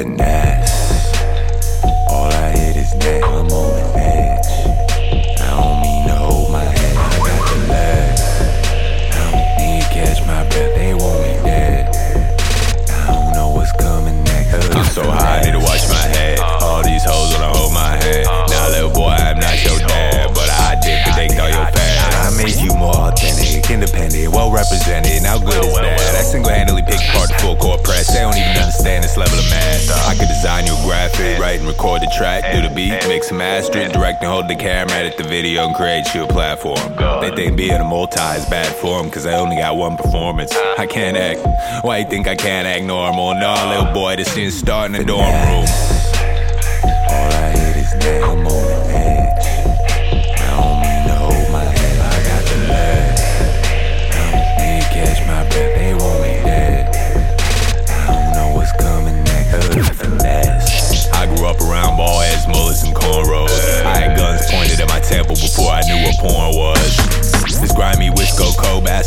finesse. All I hit is neck. I'm on the edge. I don't mean to hold my head. I got the legs. I don't need to catch my breath. They want me dead. I don't know what's coming next. I'm so high, I need to watch my head. All these hoes wanna hold my head. Now, little boy, I'm not your dad, but I did predict all your fast. I made you more authentic, independent, well represented. Now good is bad. I single-handedly picked apart the full court press. They don't even understand this level record the track, do the beat, mix and master it, direct and hold the camera, edit the video, and create you a platform. They think being a multi is bad form, cause I only got one performance. I can't act. Why you think I can't act normal? No, little boy, this shit's starting in the dorm room.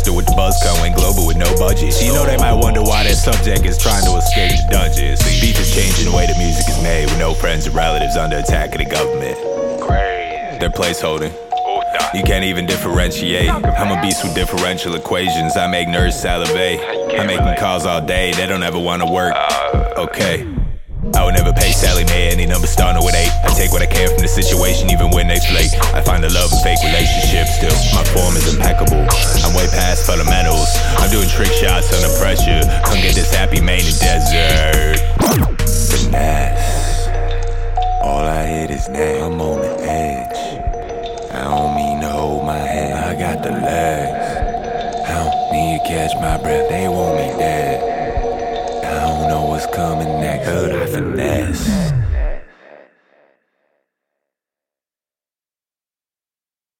With the buzz went global with no budget. You know they might wonder why that subject is trying to escape the dungeons. See, beef is changing the way the music is made with no friends and relatives under attack of the government. Crazy. They're placeholding. You can't even differentiate. I'm a beast with differential equations. I make nerds salivate. I make them calls all day. They don't ever wanna work. Okay. I would never pay Sallie Mae any number starting with eight. I take what I can from the situation, even when they flake. I find the love in fake relationships. Still, I'm doing trick shots under pressure. Come get this happy man in desert. finesse. All I hit is neck. I'm on the edge. I don't mean to hold my head. I got the legs. I don't need to catch my breath. They want me dead. I don't know what's coming next. Hood I finesse.